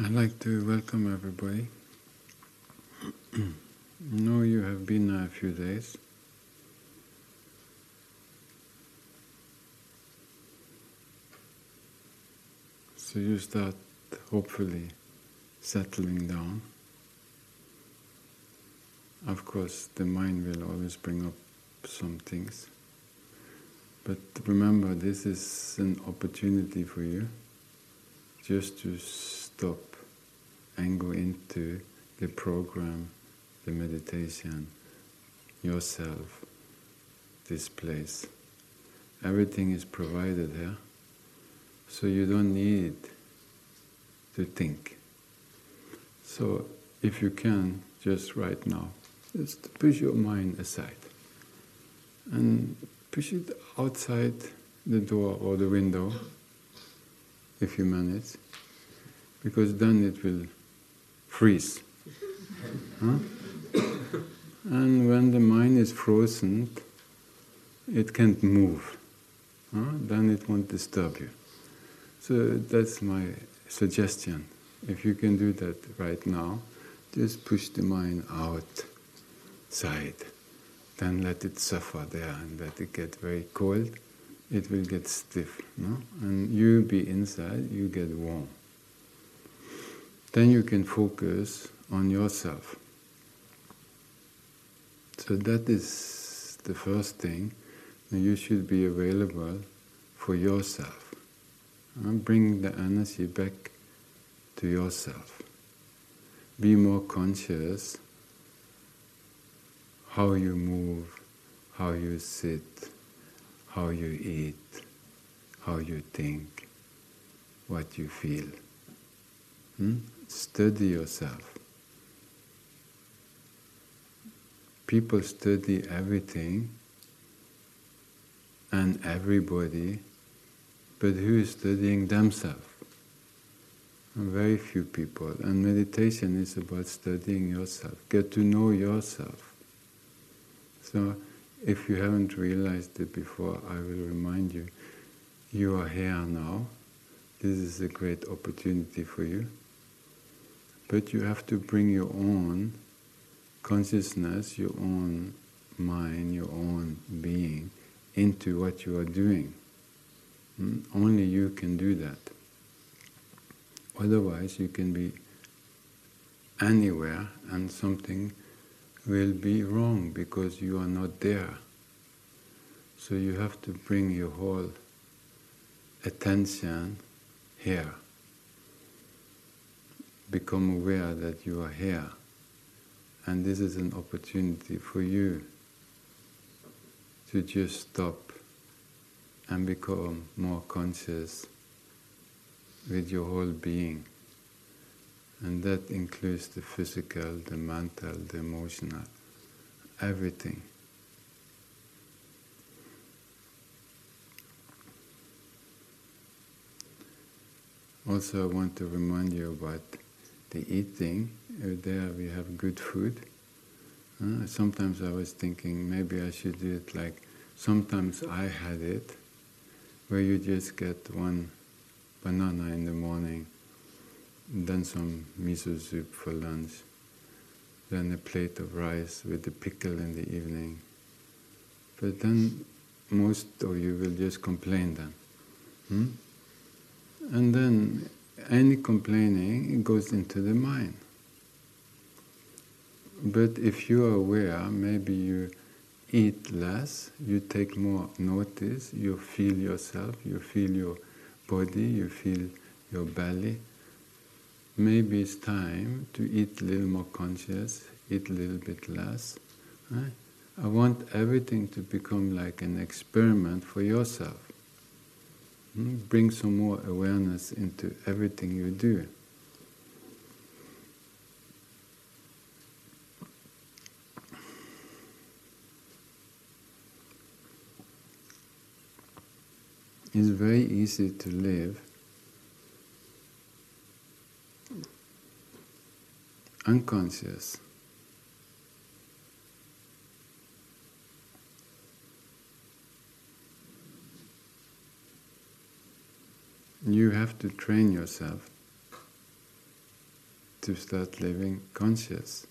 I'd like to welcome everybody. know you have been there a few days. So you start hopefully settling down. Of course, the mind will always bring up some things. But remember, this is an opportunity for you just to stop and go into the program, the meditation, yourself, this place. Everything is provided here, so you don't need to think. So, if you can, just right now, just push your mind aside and push it outside the door or the window if you manage, because then it will freeze. Huh? And when the mind is frozen, it can't move. Huh? Then it won't disturb you. So that's my suggestion. If you can do that right now, just push the mind outside. Then let it suffer there and let it get very cold it will get stiff, no? And you be inside, you get warm. Then you can focus on yourself. So that is the first thing. You should be available for yourself. And bring the energy back to yourself. Be more conscious how you move, how you sit how you eat, how you think, what you feel. Hmm? Study yourself. People study everything and everybody, but who is studying themselves? Very few people. And meditation is about studying yourself. Get to know yourself. So if you haven't realized it before, I will remind you you are here now. This is a great opportunity for you. But you have to bring your own consciousness, your own mind, your own being into what you are doing. Hmm? Only you can do that. Otherwise, you can be anywhere and something will be wrong because you are not there. So you have to bring your whole attention here. Become aware that you are here. And this is an opportunity for you to just stop and become more conscious with your whole being. And that includes the physical, the mental, the emotional, everything. Also, I want to remind you about the eating. There we have good food. Uh, sometimes I was thinking maybe I should do it like sometimes I had it, where you just get one banana in the morning then some miso soup for lunch, then a plate of rice with the pickle in the evening. But then most of you will just complain then. Hmm? And then any complaining goes into the mind. But if you are aware, maybe you eat less, you take more notice, you feel yourself, you feel your body, you feel your belly maybe it's time to eat a little more conscious, eat a little bit less. Right? I want everything to become like an experiment for yourself. Bring some more awareness into everything you do. It's very easy to live unconscious. you have to train yourself to start living conscious.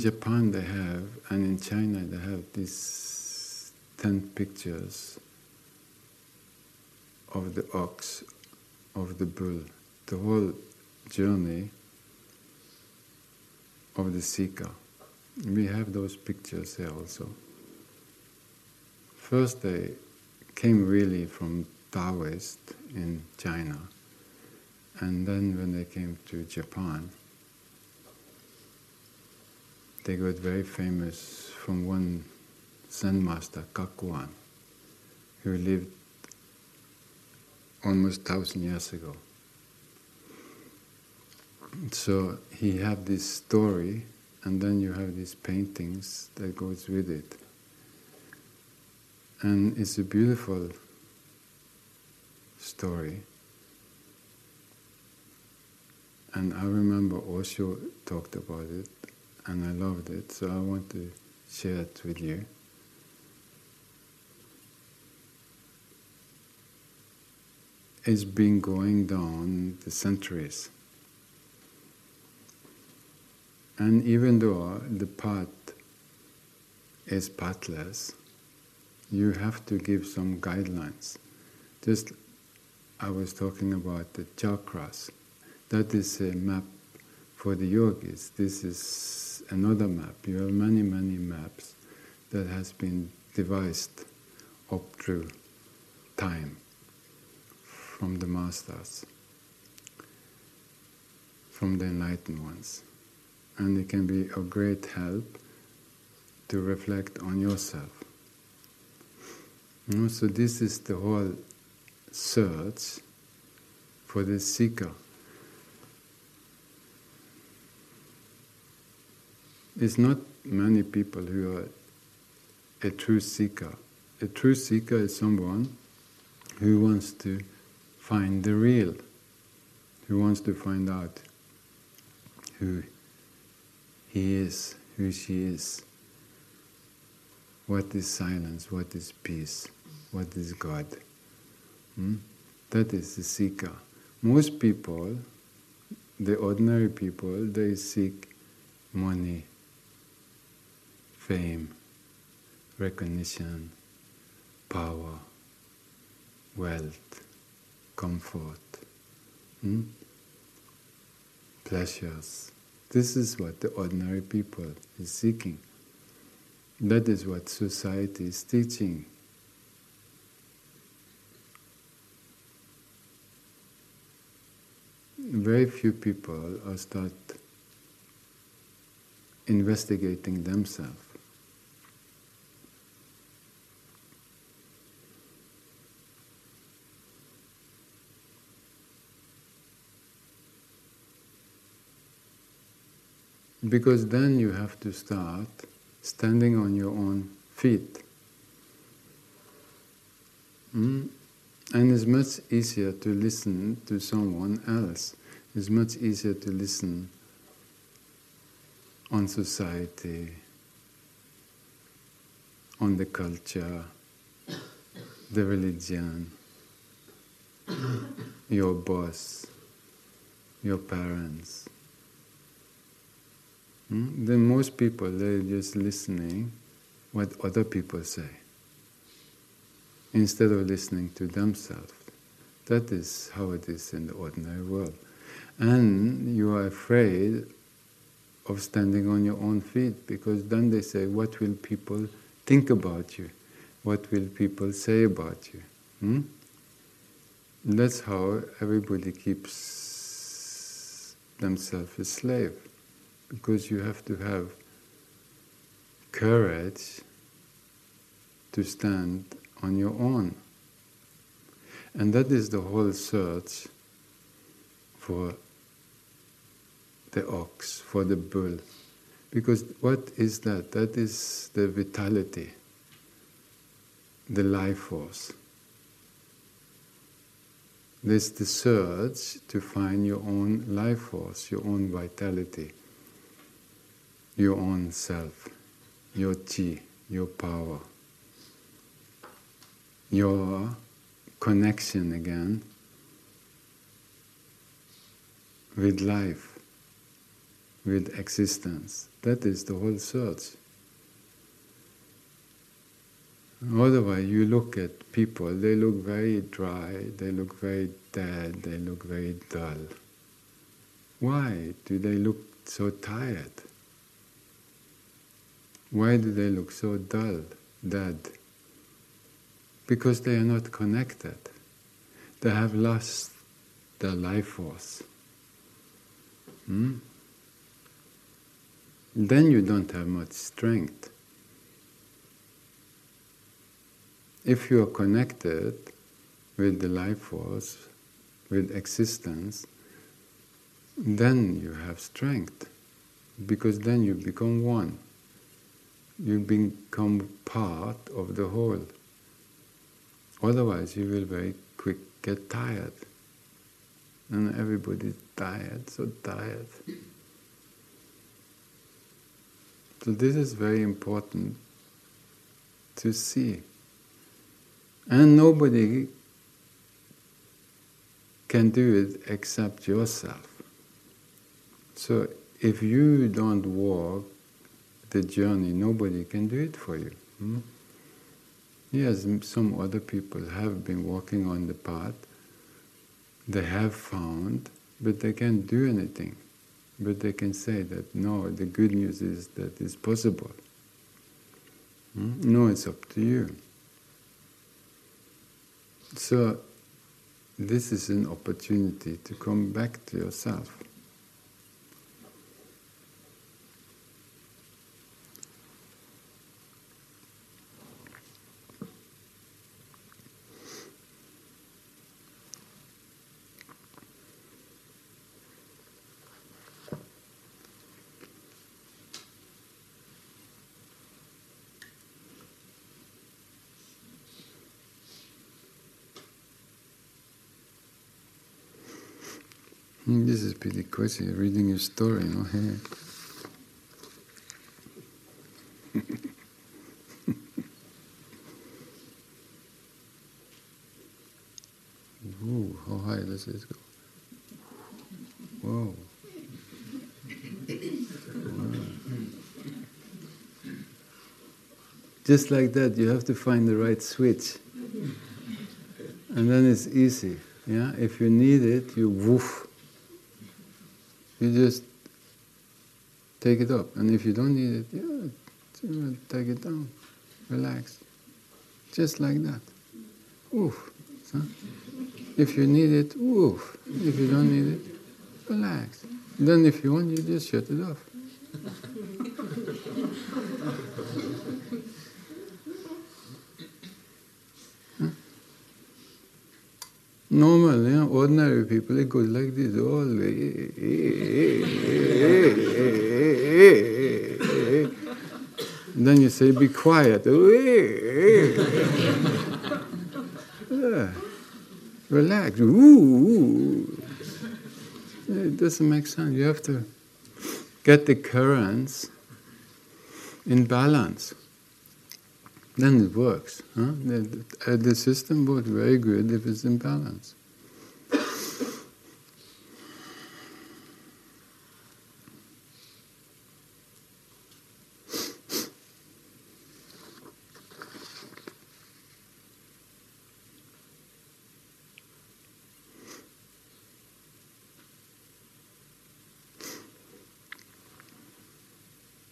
Japan they have, and in China they have these ten pictures of the ox, of the bull, the whole journey of the seeker. We have those pictures here also. First, they came really from Taoist in China, and then when they came to Japan, they got very famous from one Zen master, Kakuan, who lived almost thousand years ago. So he had this story, and then you have these paintings that goes with it, and it's a beautiful story. And I remember Osho talked about it and I loved it, so I want to share it with you. It's been going down the centuries. And even though the path is pathless, you have to give some guidelines. Just I was talking about the chakras. That is a map for the yogis. This is another map. You have many, many maps that has been devised up through time from the masters, from the enlightened ones. And it can be a great help to reflect on yourself. So this is the whole search for the seeker. It's not many people who are a true seeker. A true seeker is someone who wants to find the real, who wants to find out who he is, who she is, what is silence, what is peace, what is God. Hmm? That is the seeker. Most people, the ordinary people, they seek money, fame, recognition, power, wealth, comfort, hmm? pleasures. This is what the ordinary people is seeking. That is what society is teaching. Very few people are start investigating themselves. Because then you have to start standing on your own feet. Mm? And it's much easier to listen to someone else. It's much easier to listen on society, on the culture, the religion, your boss, your parents. Hmm? Then most people they're just listening what other people say instead of listening to themselves. That is how it is in the ordinary world. And you are afraid of standing on your own feet because then they say, What will people think about you? What will people say about you? Hmm? That's how everybody keeps themselves a slave because you have to have courage to stand on your own. And that is the whole search for the ox, for the bull. Because what is that? That is the vitality. the life force. There's the search to find your own life force, your own vitality, your own self, your chi, your power, your connection again with life, with existence. That is the whole search. Otherwise, you look at people, they look very dry, they look very dead, they look very dull. Why do they look so tired? Why do they look so dull, dead? Because they are not connected. They have lost their life force. Hmm? Then you don't have much strength. If you are connected with the life force, with existence, then you have strength because then you become one. You become part of the whole. Otherwise, you will very quick get tired. And everybody's tired, so tired. So, this is very important to see. And nobody can do it except yourself. So if you don't walk the journey, nobody can do it for you. Hmm? Yes, some other people have been walking on the path, they have found, but they can't do anything. But they can say that no, the good news is that it's possible. Hmm? No, it's up to you. So, this is an opportunity to come back to yourself. This is pretty crazy, reading your story, you know. Ooh, how high does this go? Whoa. Just like that, you have to find the right switch. And then it's easy. Yeah? If you need it, you woof you just take it up. And if you don't need it, yeah, take it down. Relax. Just like that. Oof. If you need it, oof. If you don't need it, relax. Then if you want, you just shut it off. normal, yeah, ordinary people, it goes like this all the then you say, be quiet. Relax. Ooh. It doesn't make sense. You have to get the currents in balance then it works. Huh? The, uh, the system works very good if it's in balance.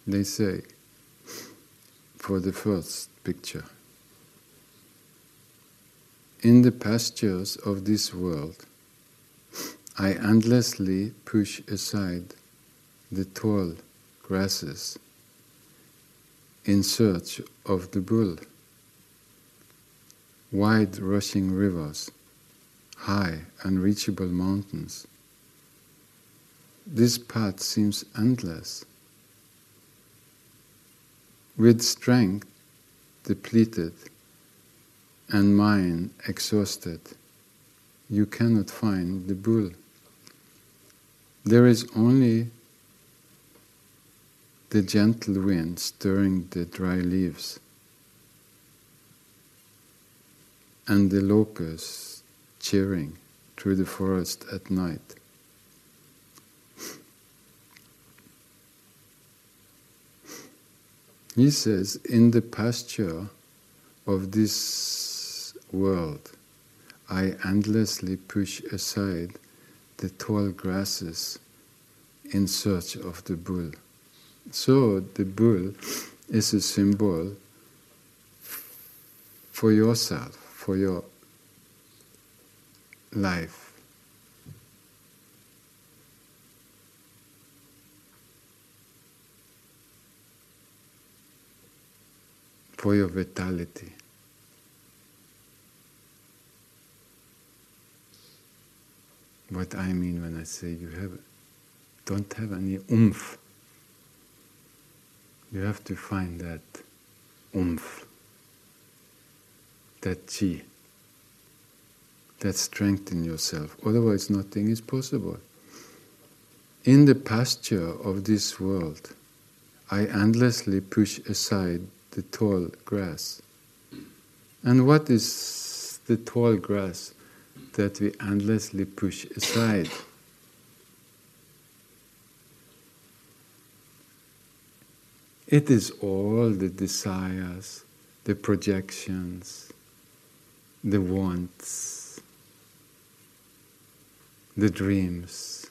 They say, for the first picture. In the pastures of this world, I endlessly push aside the tall grasses in search of the bull, wide rushing rivers, high unreachable mountains. This path seems endless. With strength, depleted, and mind exhausted, you cannot find the bull. There is only the gentle wind stirring the dry leaves and the locusts cheering through the forest at night. He says, In the pasture of this world, I endlessly push aside the tall grasses in search of the bull. So, the bull is a symbol for yourself, for your life. For your vitality. What I mean when I say you have, don't have any oomph. You have to find that oomph, that chi, that strength in yourself. Otherwise, nothing is possible. In the pasture of this world, I endlessly push aside the tall grass. And what is the tall grass? that we endlessly push aside. It is all the desires, the projections, the wants, the dreams.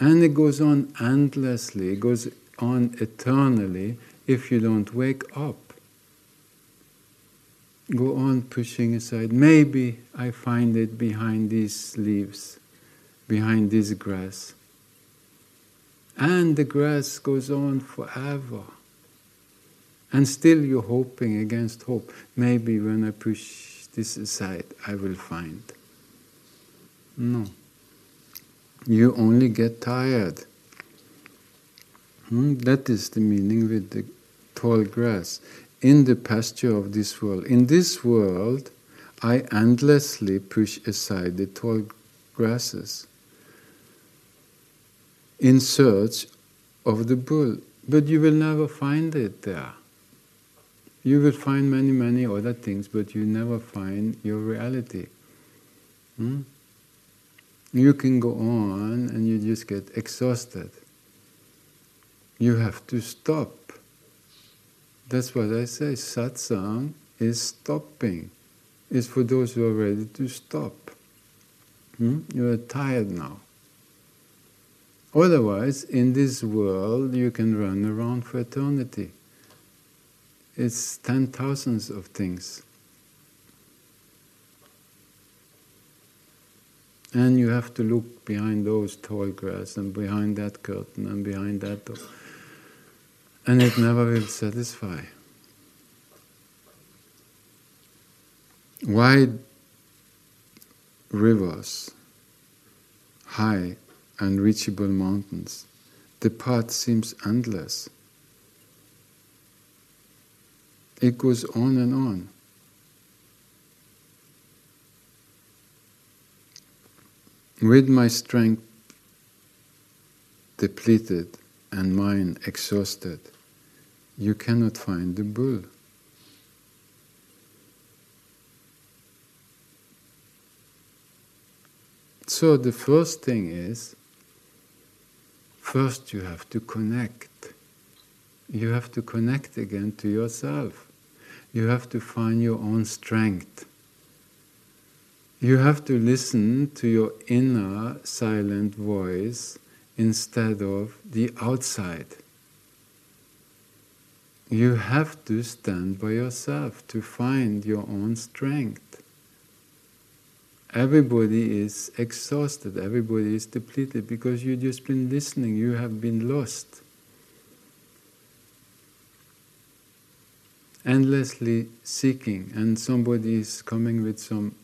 And it goes on endlessly, it goes on eternally if you don't wake up go on pushing aside. Maybe I find it behind these leaves, behind this grass. And the grass goes on forever. And still you're hoping against hope. Maybe when I push this aside, I will find. No. You only get tired. Hmm? That is the meaning with the tall grass in the pasture of this world. In this world, I endlessly push aside the tall grasses in search of the bull, but you will never find it there. You will find many, many other things, but you never find your reality. Hmm? You can go on and you just get exhausted. You have to stop that's what I say. Satsang is stopping. Is for those who are ready to stop. Hmm? You are tired now. Otherwise, in this world, you can run around for eternity. It's ten thousands of things. And you have to look behind those tall grass and behind that curtain and behind that door and it never will satisfy. Wide rivers, high, unreachable mountains, the path seems endless. It goes on and on. With my strength depleted, and mind exhausted, you cannot find the bull. So the first thing is, first you have to connect. You have to connect again to yourself. You have to find your own strength. You have to listen to your inner silent voice instead of the outside. You have to stand by yourself to find your own strength. Everybody is exhausted, everybody is depleted because you've just been listening, you have been lost. Endlessly seeking, and somebody is coming with some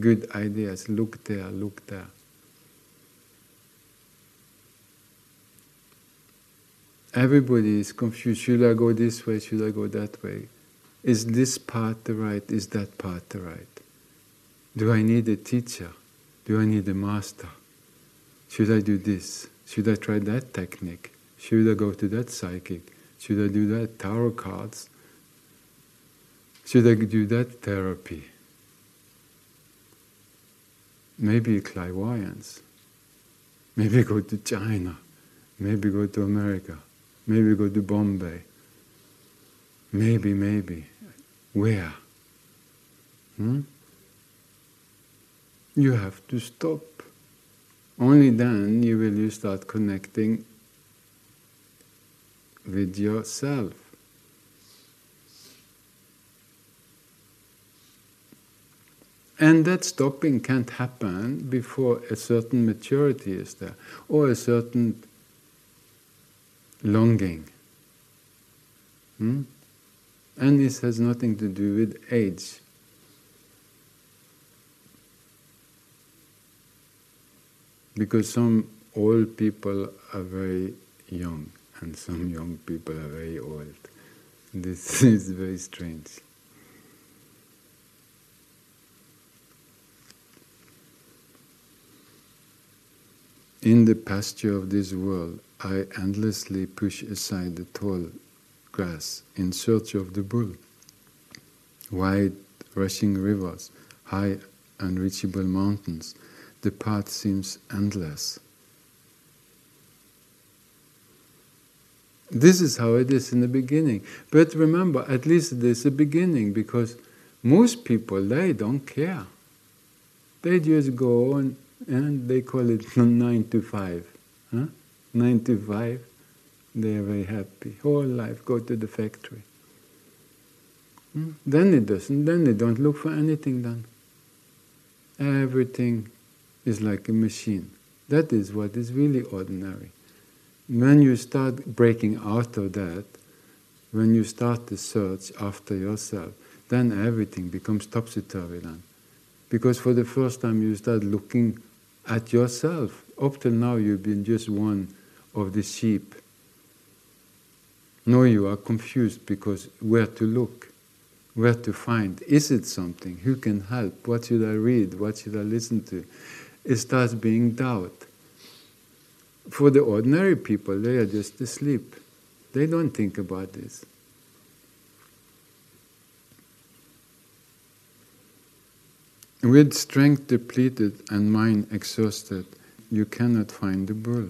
good ideas look there, look there. Everybody is confused. Should I go this way? Should I go that way? Is this path the right? Is that path the right? Do I need a teacher? Do I need a master? Should I do this? Should I try that technique? Should I go to that psychic? Should I do that tarot cards? Should I do that therapy? Maybe clairvoyance. Maybe go to China. Maybe go to America. Maybe go to Bombay. Maybe, maybe. Where? Hmm? You have to stop. Only then you will you start connecting with yourself. And that stopping can't happen before a certain maturity is there, or a certain longing. Hmm? And this has nothing to do with age. Because some old people are very young and some young people are very old. This is very strange. In the pasture of this world, I endlessly push aside the tall grass in search of the bull. Wide rushing rivers, high unreachable mountains, the path seems endless. This is how it is in the beginning. But remember, at least there's a beginning because most people, they don't care. They just go on and they call it nine to five. Huh? Nine to five, they are very happy. Whole life, go to the factory. Hmm? Then it doesn't, then they don't look for anything done. Everything is like a machine. That is what is really ordinary. When you start breaking out of that, when you start the search after yourself, then everything becomes topsy-turvy then. Because for the first time you start looking at yourself. Up till now you've been just one of the sheep. Now you are confused because where to look, where to find. Is it something? Who can help? What should I read? What should I listen to? It starts being doubt. For the ordinary people, they are just asleep. They don't think about this. With strength depleted and mind exhausted, you cannot find the bull.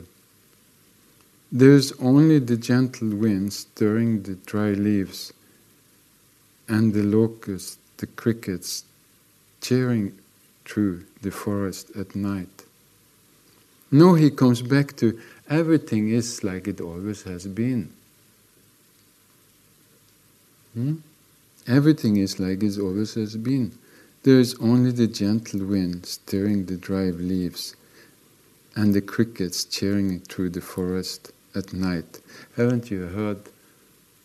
There is only the gentle wind stirring the dry leaves, and the locusts, the crickets, cheering through the forest at night. No, he comes back to everything is like it always has been. Hmm? Everything is like it always has been. There is only the gentle wind stirring the dry leaves and the crickets cheering through the forest at night. Haven't you heard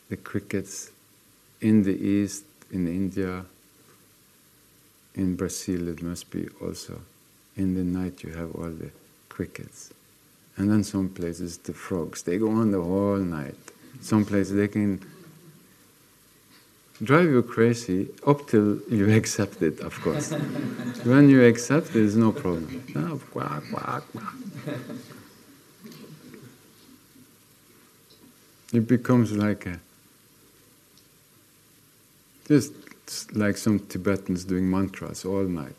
the crickets in the east, in India, in Brazil it must be also. In the night you have all the crickets. And then some places the frogs, they go on the whole night. Some places they can drive you crazy up till you accept it, of course. when you accept it, there's no problem. Oh, quack, quack, quack. It becomes like a just like some Tibetans doing mantras all night.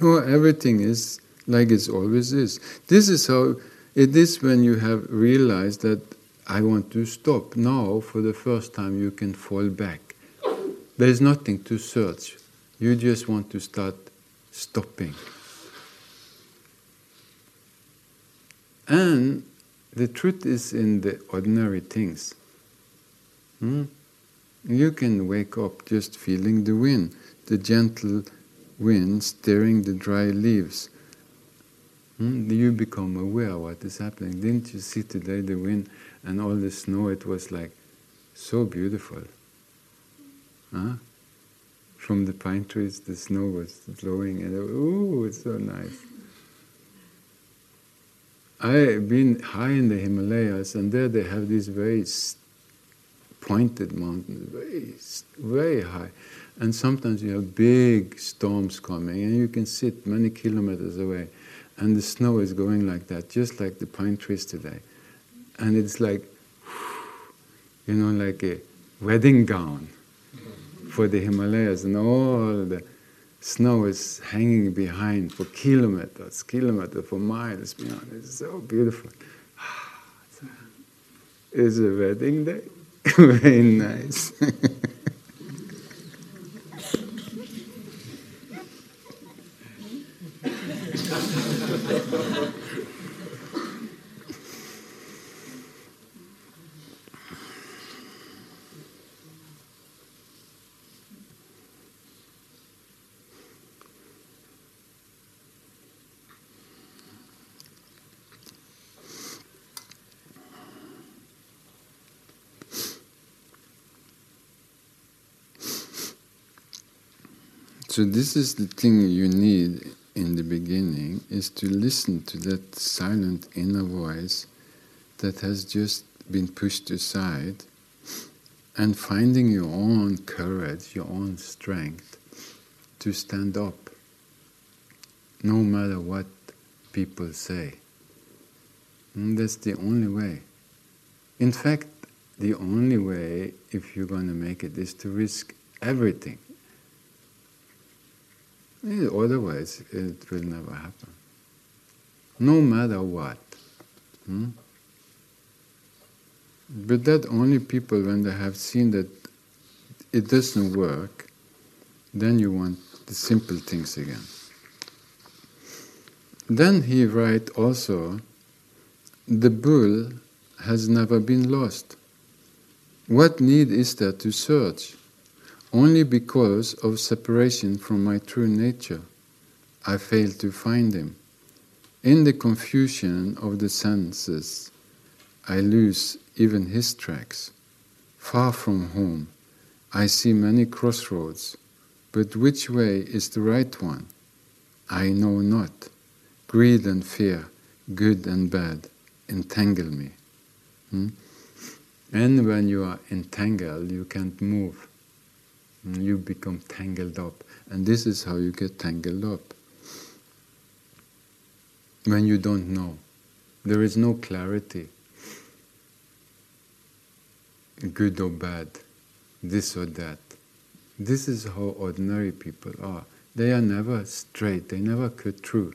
Oh, everything is like it always is. This is how it is when you have realized that I want to stop. Now, for the first time, you can fall back. There is nothing to search. You just want to start stopping. And the truth is in the ordinary things. Hmm? You can wake up just feeling the wind, the gentle wind stirring the dry leaves Hmm? You become aware what is happening. Didn't you see today the wind and all the snow? It was like so beautiful. Huh? From the pine trees, the snow was blowing, and oh, it's so nice. I've been high in the Himalayas, and there they have these very pointed mountains, very, very high. And sometimes you have big storms coming, and you can sit many kilometers away, and the snow is going like that, just like the pine trees today. And it's like, you know, like a wedding gown for the Himalayas, and all the snow is hanging behind for kilometers, kilometers, for miles beyond. It's so beautiful. It's a wedding day. Very nice. So this is the thing you need in the beginning is to listen to that silent inner voice that has just been pushed aside and finding your own courage, your own strength to stand up no matter what people say. And that's the only way. In fact, the only way, if you're going to make it, is to risk everything Otherwise, it will never happen. No matter what. Hmm? But that only people, when they have seen that it doesn't work, then you want the simple things again. Then he writes also, the bull has never been lost. What need is there to search? Only because of separation from my true nature, I fail to find him. In the confusion of the senses, I lose even his tracks. Far from home, I see many crossroads, but which way is the right one? I know not. Greed and fear, good and bad, entangle me. Hmm? And when you are entangled, you can't move you become tangled up. And this is how you get tangled up. When you don't know, there is no clarity, good or bad, this or that. This is how ordinary people are. They are never straight, they never cut through.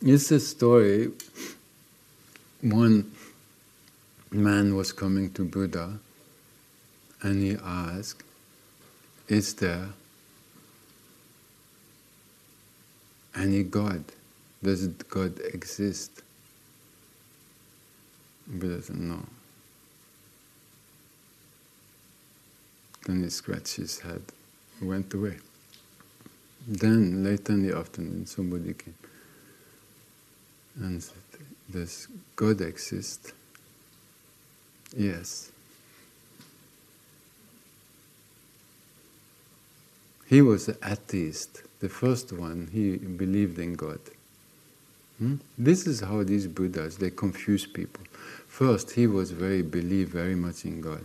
It's a story one man was coming to Buddha and he asked, Is there any God? Does God exist? Buddha said, No. Then he scratched his head, went away. Then, later in the afternoon, somebody came and does God exist? Yes. He was an atheist, the first one, he believed in God. Hmm? This is how these Buddhas, they confuse people. First, he was very, believed very much in God.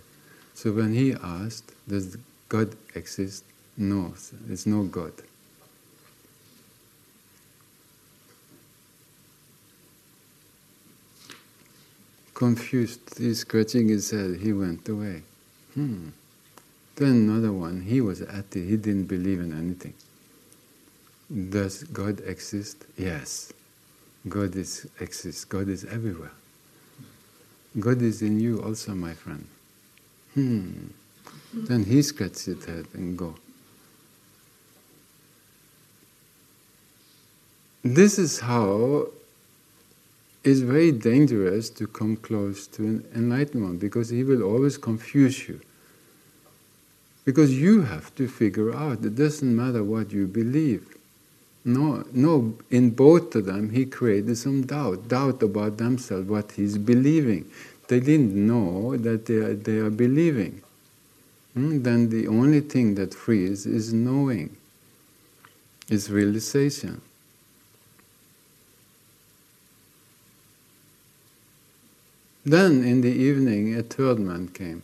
So when he asked, does God exist? No, there's no God. Confused, he's scratching his head, he went away. Hmm. Then another one, he was atheist, he didn't believe in anything. Does God exist? Yes. God is exists. God is everywhere. God is in you also, my friend. Hmm. Then he scratches his head and go. This is how it's very dangerous to come close to enlightenment because he will always confuse you. Because you have to figure out, it doesn't matter what you believe. No, no, in both of them, he created some doubt, doubt about themselves, what he's believing. They didn't know that they are, they are believing. hmm, then the only thing that frees is knowing, is realization. Then in the evening, a third man came.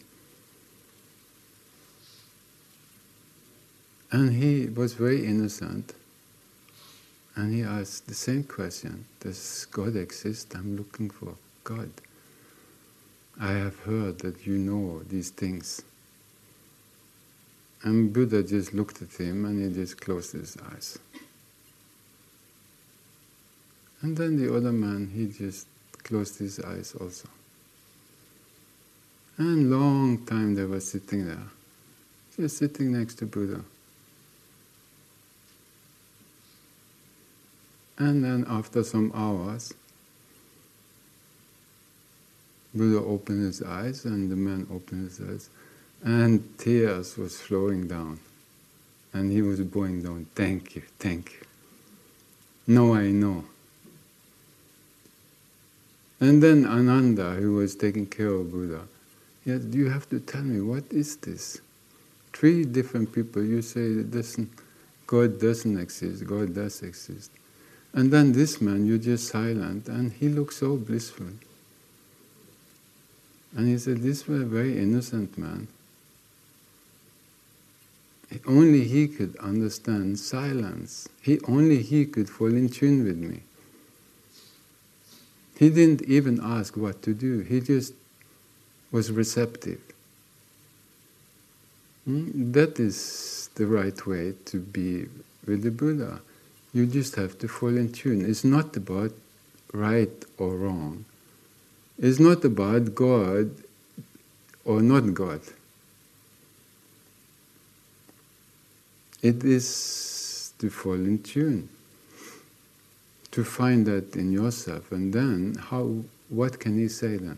And he was very innocent. And he asked the same question Does God exist? I'm looking for God. I have heard that you know these things. And Buddha just looked at him and he just closed his eyes. And then the other man, he just closed his eyes also. And long time they were sitting there, just sitting next to Buddha. And then after some hours, Buddha opened his eyes and the man opened his eyes and tears was flowing down. And he was going down, thank you, thank you. No, I know. And then Ananda, who was taking care of Buddha, said, you have to tell me, what is this? Three different people, you say doesn't, God doesn't exist, God does exist. And then this man, you're just silent, and he looks so blissful. And he said, This was a very innocent man. Only he could understand silence. He only he could fall in tune with me. He didn't even ask what to do. He just was receptive. Hmm? That is the right way to be with the Buddha. You just have to fall in tune. It's not about right or wrong. It's not about God or not God. It is to fall in tune, to find that in yourself, and then how? What can he say then?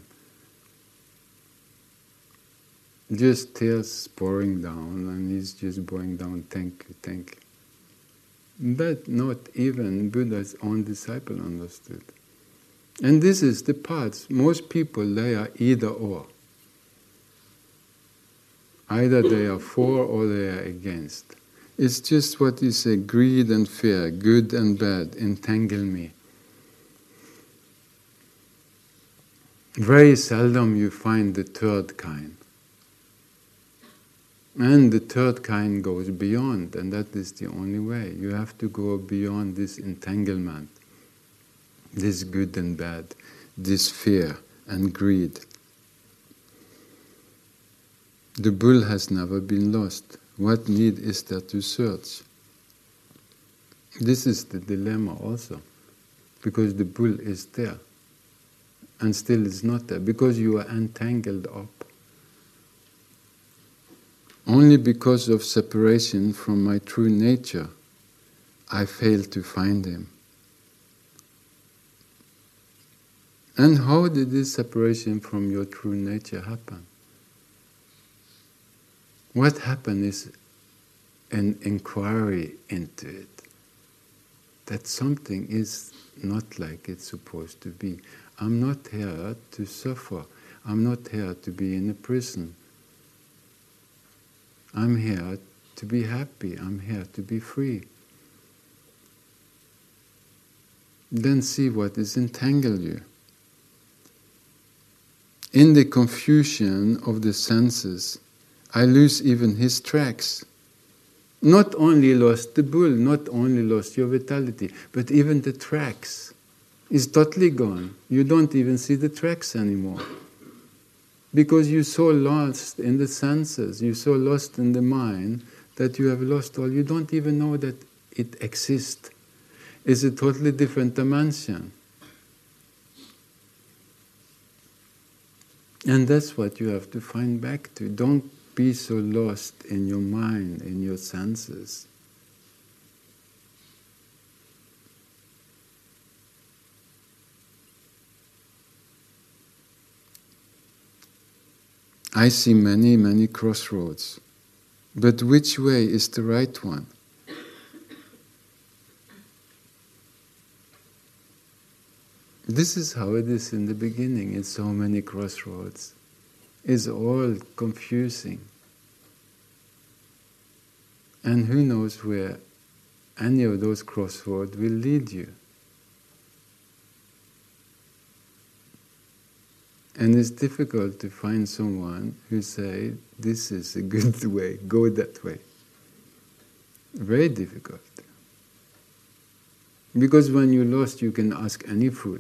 Just tears pouring down, and he's just pouring down. Thank you, thank you. But not even Buddha's own disciple understood. And this is the parts. Most people, they are either or. Either they are for or they are against. It's just what you say greed and fear, good and bad, entangle me. Very seldom you find the third kind. And the third kind goes beyond, and that is the only way. You have to go beyond this entanglement, this good and bad, this fear and greed. The bull has never been lost. What need is there to search? This is the dilemma also, because the bull is there and still is not there, because you are entangled up. Only because of separation from my true nature, I fail to find him. And how did this separation from your true nature happen? What happened is an inquiry into it. That something is not like it's supposed to be. I'm not here to suffer. I'm not here to be in a prison. I'm here to be happy. I'm here to be free. Then see what is entangled you. In the confusion of the senses, I lose even his tracks. Not only lost the bull, not only lost your vitality, but even the tracks is totally gone. You don't even see the tracks anymore because you're so lost in the senses, you're so lost in the mind that you have lost all. You don't even know that it exists. It's a totally different dimension. And that's what you have to find back to. Don't be so lost in your mind, in your senses. I see many, many crossroads. But which way is the right one? This is how it is in the beginning. It's so many crossroads. It's all confusing. And who knows where any of those crossroads will lead you. And it's difficult to find someone who say, this is a good way, go that way. Very difficult. Because when you're lost, you can ask any fool.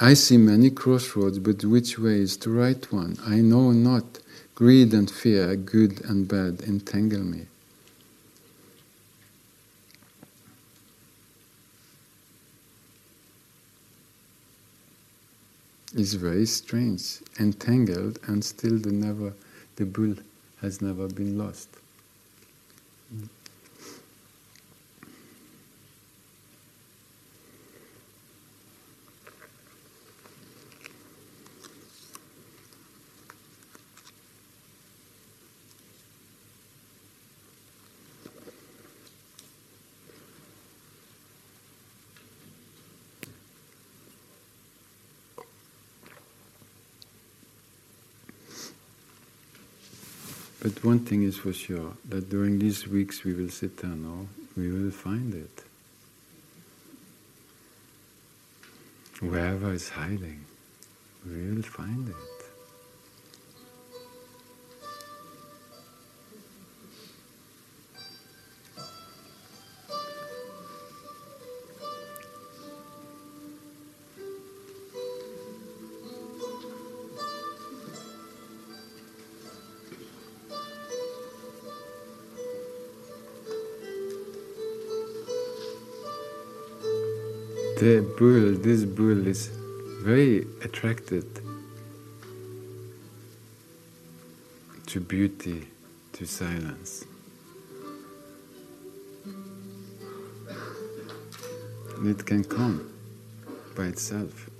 I see many crossroads, but which way is the right one? I know not. Greed and fear, good and bad, entangle me. It's very strange, entangled, and still the never, the bull has never been lost. But one thing is for sure that during these weeks we will sit there now, we will find it. Wherever it's hiding, we will find it. This bull is very attracted to beauty, to silence. And It can come by itself.